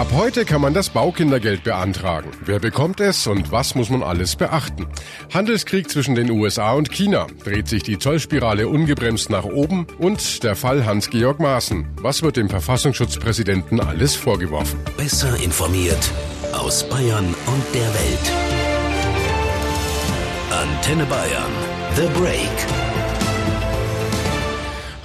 Ab heute kann man das Baukindergeld beantragen. Wer bekommt es und was muss man alles beachten? Handelskrieg zwischen den USA und China. Dreht sich die Zollspirale ungebremst nach oben? Und der Fall Hans-Georg Maaßen. Was wird dem Verfassungsschutzpräsidenten alles vorgeworfen? Besser informiert aus Bayern und der Welt. Antenne Bayern. The Break.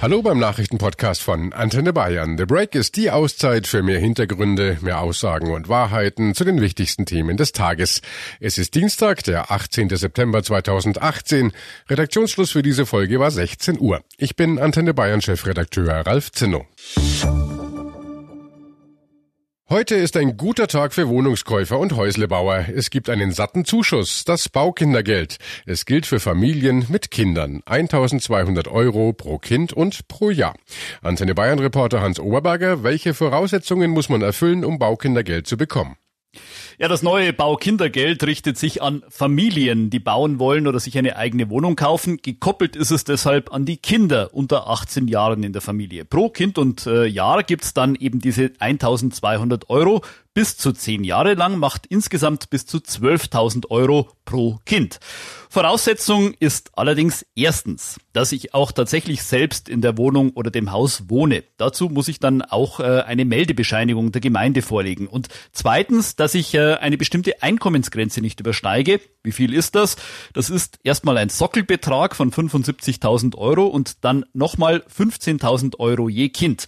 Hallo beim Nachrichtenpodcast von Antenne Bayern. The Break ist die Auszeit für mehr Hintergründe, mehr Aussagen und Wahrheiten zu den wichtigsten Themen des Tages. Es ist Dienstag, der 18. September 2018. Redaktionsschluss für diese Folge war 16 Uhr. Ich bin Antenne Bayern Chefredakteur Ralf Zinno. Heute ist ein guter Tag für Wohnungskäufer und Häuslebauer. Es gibt einen satten Zuschuss, das Baukindergeld. Es gilt für Familien mit Kindern. 1200 Euro pro Kind und pro Jahr. Antenne Bayern Reporter Hans Oberberger, welche Voraussetzungen muss man erfüllen, um Baukindergeld zu bekommen? Ja, das neue Baukindergeld richtet sich an Familien, die bauen wollen oder sich eine eigene Wohnung kaufen. Gekoppelt ist es deshalb an die Kinder unter 18 Jahren in der Familie. Pro Kind und äh, Jahr gibt's dann eben diese 1200 Euro bis zu zehn Jahre lang macht insgesamt bis zu 12.000 Euro pro Kind. Voraussetzung ist allerdings erstens, dass ich auch tatsächlich selbst in der Wohnung oder dem Haus wohne. Dazu muss ich dann auch äh, eine Meldebescheinigung der Gemeinde vorlegen. Und zweitens, dass ich äh, eine bestimmte Einkommensgrenze nicht übersteige. Wie viel ist das? Das ist erstmal ein Sockelbetrag von 75.000 Euro und dann nochmal 15.000 Euro je Kind.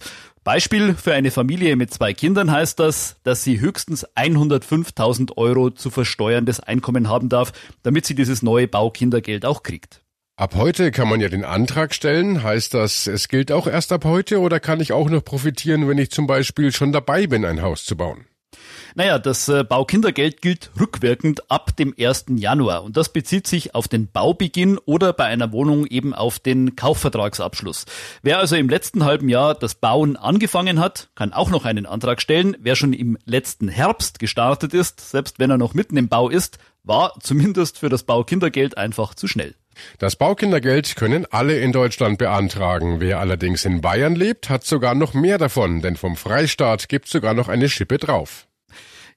Beispiel für eine Familie mit zwei Kindern heißt das, dass sie höchstens 105.000 Euro zu versteuerndes Einkommen haben darf, damit sie dieses neue Baukindergeld auch kriegt. Ab heute kann man ja den Antrag stellen. Heißt das, es gilt auch erst ab heute oder kann ich auch noch profitieren, wenn ich zum Beispiel schon dabei bin, ein Haus zu bauen? Naja, das äh, Baukindergeld gilt rückwirkend ab dem 1. Januar und das bezieht sich auf den Baubeginn oder bei einer Wohnung eben auf den Kaufvertragsabschluss. Wer also im letzten halben Jahr das Bauen angefangen hat, kann auch noch einen Antrag stellen. Wer schon im letzten Herbst gestartet ist, selbst wenn er noch mitten im Bau ist, war zumindest für das Baukindergeld einfach zu schnell. Das Baukindergeld können alle in Deutschland beantragen. Wer allerdings in Bayern lebt, hat sogar noch mehr davon, denn vom Freistaat gibt sogar noch eine Schippe drauf.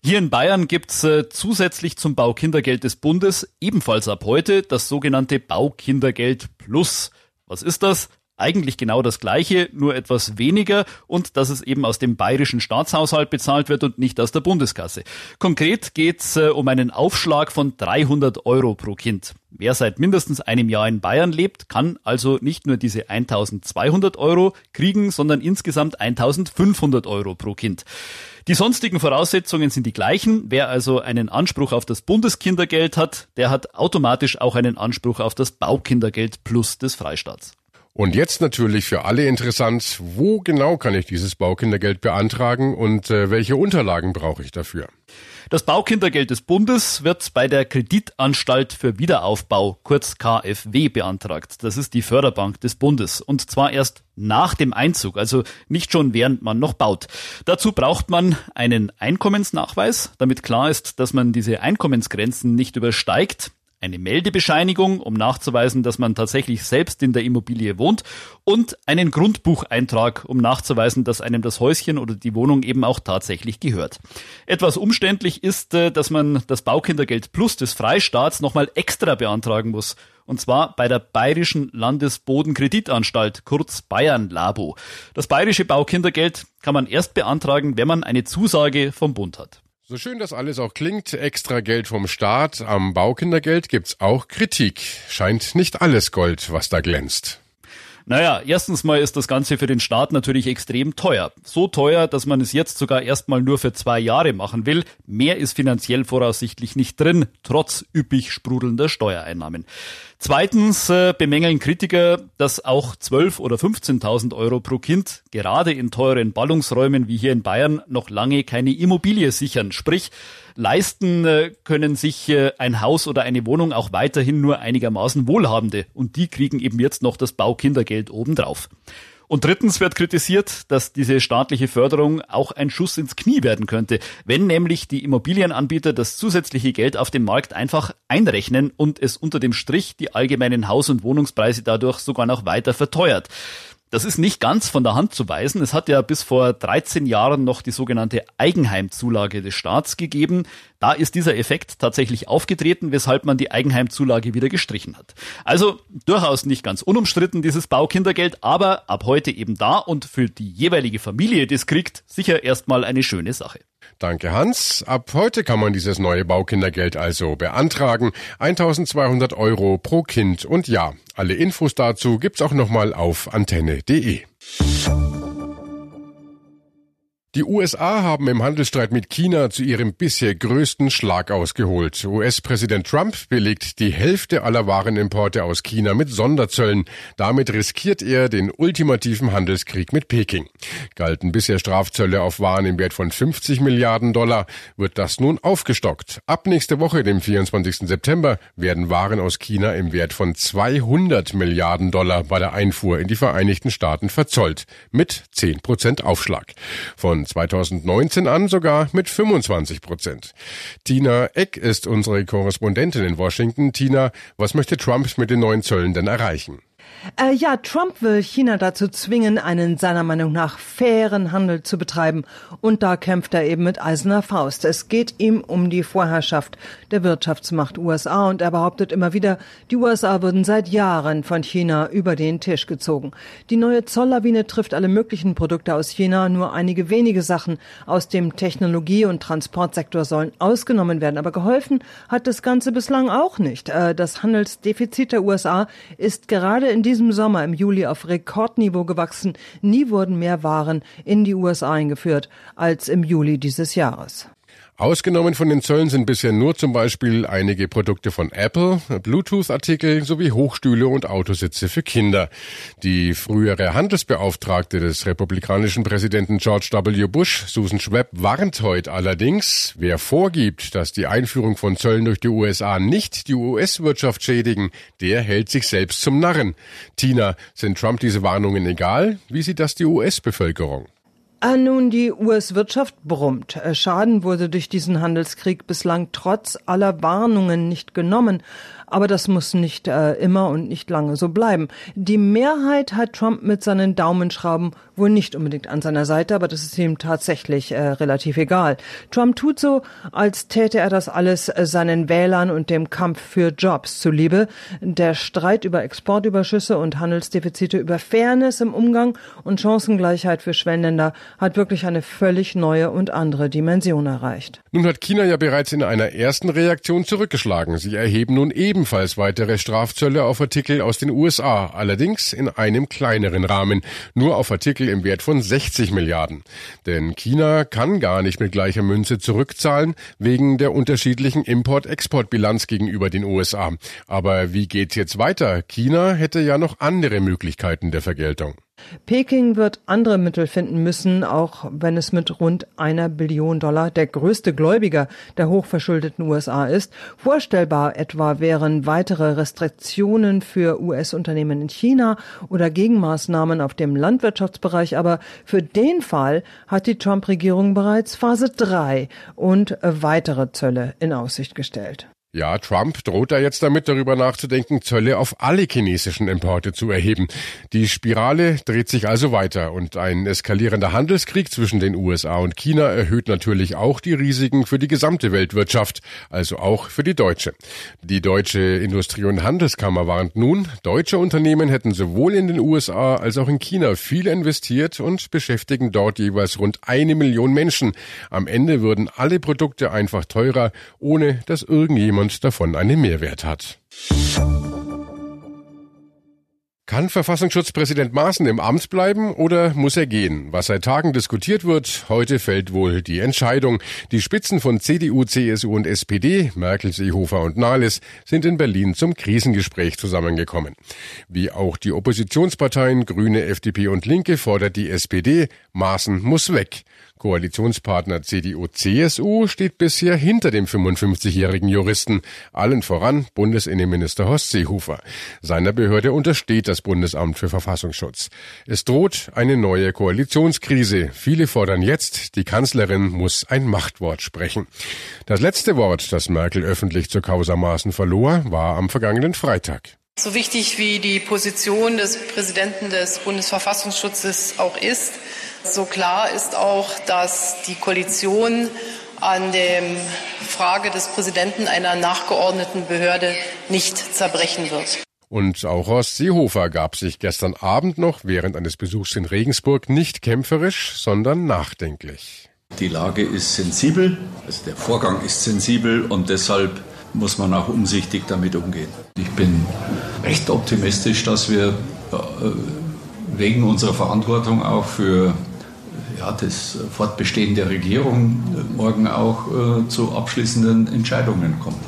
Hier in Bayern gibt's äh, zusätzlich zum Baukindergeld des Bundes ebenfalls ab heute das sogenannte Baukindergeld Plus. Was ist das? Eigentlich genau das gleiche, nur etwas weniger und dass es eben aus dem bayerischen Staatshaushalt bezahlt wird und nicht aus der Bundeskasse. Konkret geht's äh, um einen Aufschlag von 300 Euro pro Kind. Wer seit mindestens einem Jahr in Bayern lebt, kann also nicht nur diese 1200 Euro kriegen, sondern insgesamt 1500 Euro pro Kind. Die sonstigen Voraussetzungen sind die gleichen. Wer also einen Anspruch auf das Bundeskindergeld hat, der hat automatisch auch einen Anspruch auf das Baukindergeld plus des Freistaats. Und jetzt natürlich für alle interessant, wo genau kann ich dieses Baukindergeld beantragen und äh, welche Unterlagen brauche ich dafür? Das Baukindergeld des Bundes wird bei der Kreditanstalt für Wiederaufbau, kurz KfW, beantragt. Das ist die Förderbank des Bundes. Und zwar erst nach dem Einzug, also nicht schon während man noch baut. Dazu braucht man einen Einkommensnachweis, damit klar ist, dass man diese Einkommensgrenzen nicht übersteigt eine Meldebescheinigung, um nachzuweisen, dass man tatsächlich selbst in der Immobilie wohnt und einen Grundbucheintrag, um nachzuweisen, dass einem das Häuschen oder die Wohnung eben auch tatsächlich gehört. Etwas umständlich ist, äh, dass man das Baukindergeld plus des Freistaats nochmal extra beantragen muss. Und zwar bei der Bayerischen Landesbodenkreditanstalt, kurz Bayern Labo. Das bayerische Baukindergeld kann man erst beantragen, wenn man eine Zusage vom Bund hat. So schön das alles auch klingt, extra Geld vom Staat, am Baukindergeld gibt's auch Kritik. Scheint nicht alles Gold, was da glänzt. Naja, erstens mal ist das Ganze für den Staat natürlich extrem teuer. So teuer, dass man es jetzt sogar erstmal nur für zwei Jahre machen will. Mehr ist finanziell voraussichtlich nicht drin, trotz üppig sprudelnder Steuereinnahmen. Zweitens äh, bemängeln Kritiker, dass auch 12 oder 15.000 Euro pro Kind gerade in teuren Ballungsräumen wie hier in Bayern noch lange keine Immobilie sichern. Sprich, leisten äh, können sich äh, ein Haus oder eine Wohnung auch weiterhin nur einigermaßen Wohlhabende und die kriegen eben jetzt noch das Baukindergeld obendrauf. Und drittens wird kritisiert, dass diese staatliche Förderung auch ein Schuss ins Knie werden könnte, wenn nämlich die Immobilienanbieter das zusätzliche Geld auf dem Markt einfach einrechnen und es unter dem Strich die allgemeinen Haus- und Wohnungspreise dadurch sogar noch weiter verteuert. Das ist nicht ganz von der Hand zu weisen. Es hat ja bis vor 13 Jahren noch die sogenannte Eigenheimzulage des Staats gegeben. Da ist dieser Effekt tatsächlich aufgetreten, weshalb man die Eigenheimzulage wieder gestrichen hat. Also durchaus nicht ganz unumstritten dieses Baukindergeld, aber ab heute eben da und für die jeweilige Familie, die es kriegt, sicher erstmal eine schöne Sache. Danke Hans. Ab heute kann man dieses neue Baukindergeld also beantragen. 1200 Euro pro Kind und ja, alle Infos dazu gibt's auch nochmal auf antenne.de. Die USA haben im Handelsstreit mit China zu ihrem bisher größten Schlag ausgeholt. US-Präsident Trump belegt die Hälfte aller Warenimporte aus China mit Sonderzöllen. Damit riskiert er den ultimativen Handelskrieg mit Peking. Galten bisher Strafzölle auf Waren im Wert von 50 Milliarden Dollar, wird das nun aufgestockt. Ab nächste Woche, dem 24. September, werden Waren aus China im Wert von 200 Milliarden Dollar bei der Einfuhr in die Vereinigten Staaten verzollt. Mit 10 Prozent Aufschlag. Von 2019 an sogar mit 25 Prozent. Tina Eck ist unsere Korrespondentin in Washington. Tina, was möchte Trump mit den neuen Zöllen denn erreichen? Äh, ja, Trump will China dazu zwingen, einen seiner Meinung nach fairen Handel zu betreiben. Und da kämpft er eben mit eiserner Faust. Es geht ihm um die Vorherrschaft der Wirtschaftsmacht USA und er behauptet immer wieder, die USA würden seit Jahren von China über den Tisch gezogen. Die neue Zolllawine trifft alle möglichen Produkte aus China. Nur einige wenige Sachen aus dem Technologie- und Transportsektor sollen ausgenommen werden. Aber geholfen hat das Ganze bislang auch nicht. Äh, das Handelsdefizit der USA ist gerade in diesem Sommer im Juli auf Rekordniveau gewachsen. Nie wurden mehr Waren in die USA eingeführt als im Juli dieses Jahres. Ausgenommen von den Zöllen sind bisher nur zum Beispiel einige Produkte von Apple, Bluetooth-Artikel sowie Hochstühle und Autositze für Kinder. Die frühere Handelsbeauftragte des republikanischen Präsidenten George W. Bush, Susan Schwebb, warnt heute allerdings, wer vorgibt, dass die Einführung von Zöllen durch die USA nicht die US-Wirtschaft schädigen, der hält sich selbst zum Narren. Tina, sind Trump diese Warnungen egal? Wie sieht das die US-Bevölkerung? Ah, nun, die US-Wirtschaft brummt. Äh, Schaden wurde durch diesen Handelskrieg bislang trotz aller Warnungen nicht genommen. Aber das muss nicht äh, immer und nicht lange so bleiben. Die Mehrheit hat Trump mit seinen Daumenschrauben wohl nicht unbedingt an seiner Seite, aber das ist ihm tatsächlich äh, relativ egal. Trump tut so, als täte er das alles äh, seinen Wählern und dem Kampf für Jobs zuliebe. Der Streit über Exportüberschüsse und Handelsdefizite, über Fairness im Umgang und Chancengleichheit für Schwellenländer hat wirklich eine völlig neue und andere Dimension erreicht. Nun hat China ja bereits in einer ersten Reaktion zurückgeschlagen. Sie erheben nun ebenfalls weitere Strafzölle auf Artikel aus den USA, allerdings in einem kleineren Rahmen, nur auf Artikel im Wert von 60 Milliarden. Denn China kann gar nicht mit gleicher Münze zurückzahlen, wegen der unterschiedlichen Import-Export-Bilanz gegenüber den USA. Aber wie geht's jetzt weiter? China hätte ja noch andere Möglichkeiten der Vergeltung. Peking wird andere Mittel finden müssen, auch wenn es mit rund einer Billion Dollar der größte Gläubiger der hochverschuldeten USA ist. Vorstellbar etwa wären weitere Restriktionen für US-Unternehmen in China oder Gegenmaßnahmen auf dem Landwirtschaftsbereich. Aber für den Fall hat die Trump-Regierung bereits Phase 3 und weitere Zölle in Aussicht gestellt. Ja, Trump droht da jetzt damit, darüber nachzudenken, Zölle auf alle chinesischen Importe zu erheben. Die Spirale dreht sich also weiter und ein eskalierender Handelskrieg zwischen den USA und China erhöht natürlich auch die Risiken für die gesamte Weltwirtschaft, also auch für die deutsche. Die deutsche Industrie- und Handelskammer warnt nun, deutsche Unternehmen hätten sowohl in den USA als auch in China viel investiert und beschäftigen dort jeweils rund eine Million Menschen. Am Ende würden alle Produkte einfach teurer, ohne dass irgendjemand jemand davon einen Mehrwert hat. Kann Verfassungsschutzpräsident Maaßen im Amt bleiben oder muss er gehen? Was seit Tagen diskutiert wird, heute fällt wohl die Entscheidung. Die Spitzen von CDU, CSU und SPD, Merkel, Seehofer und Nahles, sind in Berlin zum Krisengespräch zusammengekommen. Wie auch die Oppositionsparteien Grüne, FDP und Linke fordert die SPD, Maaßen muss weg. Koalitionspartner CDU-CSU steht bisher hinter dem 55-jährigen Juristen, allen voran Bundesinnenminister Horst Seehofer. Seiner Behörde untersteht das Bundesamt für Verfassungsschutz. Es droht eine neue Koalitionskrise. Viele fordern jetzt, die Kanzlerin muss ein Machtwort sprechen. Das letzte Wort, das Merkel öffentlich zur Causa verlor, war am vergangenen Freitag. So wichtig wie die Position des Präsidenten des Bundesverfassungsschutzes auch ist, so klar ist auch, dass die Koalition an der Frage des Präsidenten einer nachgeordneten Behörde nicht zerbrechen wird. Und auch Horst Seehofer gab sich gestern Abend noch während eines Besuchs in Regensburg nicht kämpferisch, sondern nachdenklich. Die Lage ist sensibel, also der Vorgang ist sensibel und deshalb muss man auch umsichtig damit umgehen. Ich bin recht optimistisch, dass wir äh, wegen unserer Verantwortung auch für ja, das Fortbestehen der Regierung morgen auch äh, zu abschließenden Entscheidungen kommen.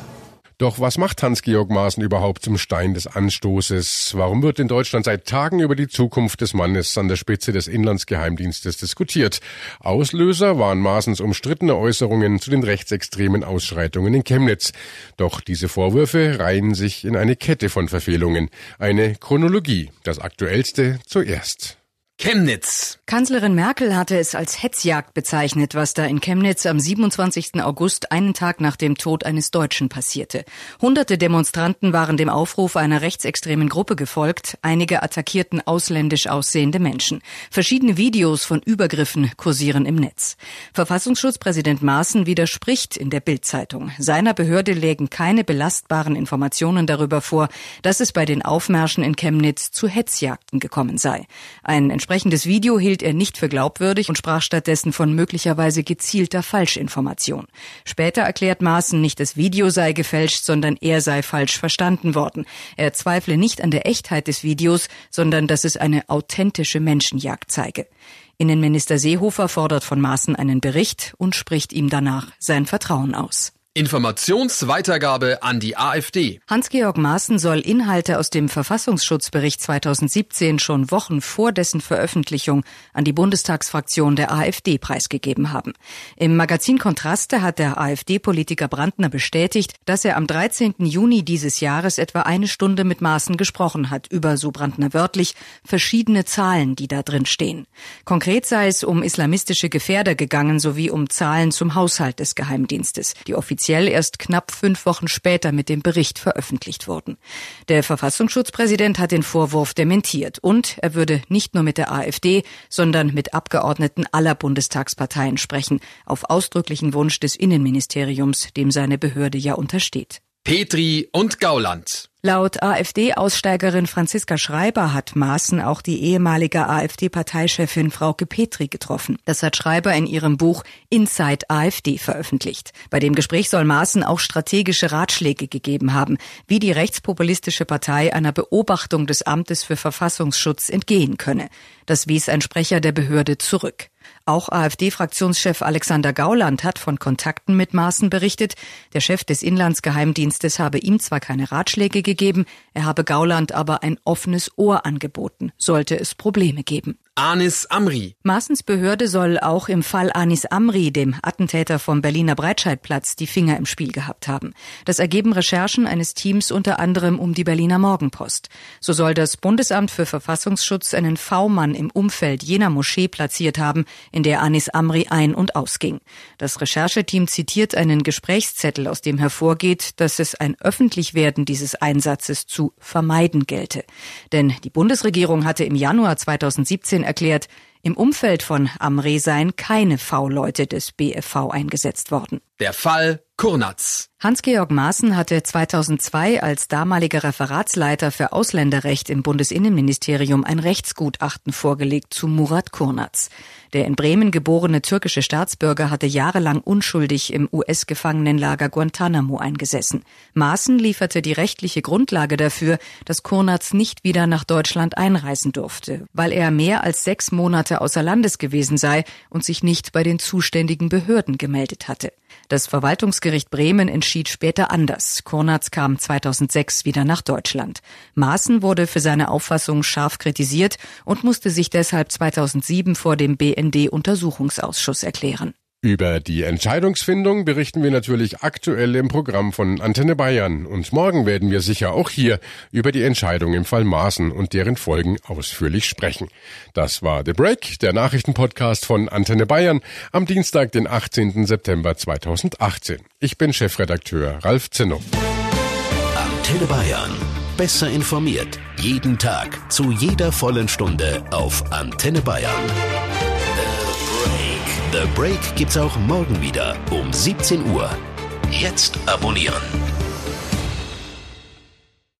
Doch was macht Hans-Georg Maaßen überhaupt zum Stein des Anstoßes? Warum wird in Deutschland seit Tagen über die Zukunft des Mannes an der Spitze des Inlandsgeheimdienstes diskutiert? Auslöser waren Maaßens umstrittene Äußerungen zu den rechtsextremen Ausschreitungen in Chemnitz. Doch diese Vorwürfe reihen sich in eine Kette von Verfehlungen. Eine Chronologie. Das aktuellste zuerst. Chemnitz. Kanzlerin Merkel hatte es als Hetzjagd bezeichnet, was da in Chemnitz am 27. August, einen Tag nach dem Tod eines Deutschen, passierte. Hunderte Demonstranten waren dem Aufruf einer rechtsextremen Gruppe gefolgt. Einige attackierten ausländisch aussehende Menschen. Verschiedene Videos von Übergriffen kursieren im Netz. Verfassungsschutzpräsident Maaßen widerspricht in der Bildzeitung. Seiner Behörde lägen keine belastbaren Informationen darüber vor, dass es bei den Aufmärschen in Chemnitz zu Hetzjagden gekommen sei. Ein entsprechendes Video hielt er nicht für glaubwürdig und sprach stattdessen von möglicherweise gezielter Falschinformation. Später erklärt Maaßen, nicht das Video sei gefälscht, sondern er sei falsch verstanden worden. Er zweifle nicht an der Echtheit des Videos, sondern dass es eine authentische Menschenjagd zeige. Innenminister Seehofer fordert von Maaßen einen Bericht und spricht ihm danach sein Vertrauen aus. Informationsweitergabe an die AfD. Hans-Georg Maaßen soll Inhalte aus dem Verfassungsschutzbericht 2017 schon Wochen vor dessen Veröffentlichung an die Bundestagsfraktion der AfD preisgegeben haben. Im Magazin Kontraste hat der AfD-Politiker Brandner bestätigt, dass er am 13. Juni dieses Jahres etwa eine Stunde mit Maaßen gesprochen hat über, so Brandner wörtlich, verschiedene Zahlen, die da drin stehen. Konkret sei es um islamistische Gefährder gegangen sowie um Zahlen zum Haushalt des Geheimdienstes. Die offiziell erst knapp fünf Wochen später mit dem Bericht veröffentlicht wurden. Der Verfassungsschutzpräsident hat den Vorwurf dementiert und er würde nicht nur mit der AfD, sondern mit Abgeordneten aller Bundestagsparteien sprechen, auf ausdrücklichen Wunsch des Innenministeriums, dem seine Behörde ja untersteht. Petri und Gauland. Laut AfD-Aussteigerin Franziska Schreiber hat Maaßen auch die ehemalige AfD-Parteichefin Frauke Petri getroffen. Das hat Schreiber in ihrem Buch Inside AfD veröffentlicht. Bei dem Gespräch soll Maaßen auch strategische Ratschläge gegeben haben, wie die rechtspopulistische Partei einer Beobachtung des Amtes für Verfassungsschutz entgehen könne. Das wies ein Sprecher der Behörde zurück. Auch AfD-Fraktionschef Alexander Gauland hat von Kontakten mit Maaßen berichtet. Der Chef des Inlandsgeheimdienstes habe ihm zwar keine Ratschläge gegeben, er habe Gauland aber ein offenes Ohr angeboten, sollte es Probleme geben. Anis Amri. Maaßens Behörde soll auch im Fall Anis Amri, dem Attentäter vom Berliner Breitscheidplatz, die Finger im Spiel gehabt haben. Das ergeben Recherchen eines Teams unter anderem um die Berliner Morgenpost. So soll das Bundesamt für Verfassungsschutz einen V-Mann im Umfeld jener Moschee platziert haben, in der Anis Amri ein- und ausging. Das Rechercheteam zitiert einen Gesprächszettel, aus dem hervorgeht, dass es ein Öffentlichwerden dieses Einsatzes zu vermeiden gelte. Denn die Bundesregierung hatte im Januar 2017 erklärt, im Umfeld von Amre seien keine V-Leute des BFV eingesetzt worden. Der Fall Kurnatz. Hans-Georg Maaßen hatte 2002 als damaliger Referatsleiter für Ausländerrecht im Bundesinnenministerium ein Rechtsgutachten vorgelegt zu Murat Kurnatz. Der in Bremen geborene türkische Staatsbürger hatte jahrelang unschuldig im US-Gefangenenlager Guantanamo eingesessen. Maaßen lieferte die rechtliche Grundlage dafür, dass Kurnatz nicht wieder nach Deutschland einreisen durfte, weil er mehr als sechs Monate außer Landes gewesen sei und sich nicht bei den zuständigen Behörden gemeldet hatte. Das Verwaltungsgericht Bremen entschied später anders. Kurnatz kam 2006 wieder nach Deutschland. Maaßen wurde für seine Auffassung scharf kritisiert und musste sich deshalb 2007 vor dem BND-Untersuchungsausschuss erklären. Über die Entscheidungsfindung berichten wir natürlich aktuell im Programm von Antenne Bayern. Und morgen werden wir sicher auch hier über die Entscheidung im Fall Maaßen und deren Folgen ausführlich sprechen. Das war The Break, der Nachrichtenpodcast von Antenne Bayern am Dienstag, den 18. September 2018. Ich bin Chefredakteur Ralf Zinno. Antenne Bayern. besser informiert. Jeden Tag, zu jeder vollen Stunde auf Antenne Bayern. The Break. Gibt's auch morgen wieder um 17 Uhr. Jetzt abonnieren.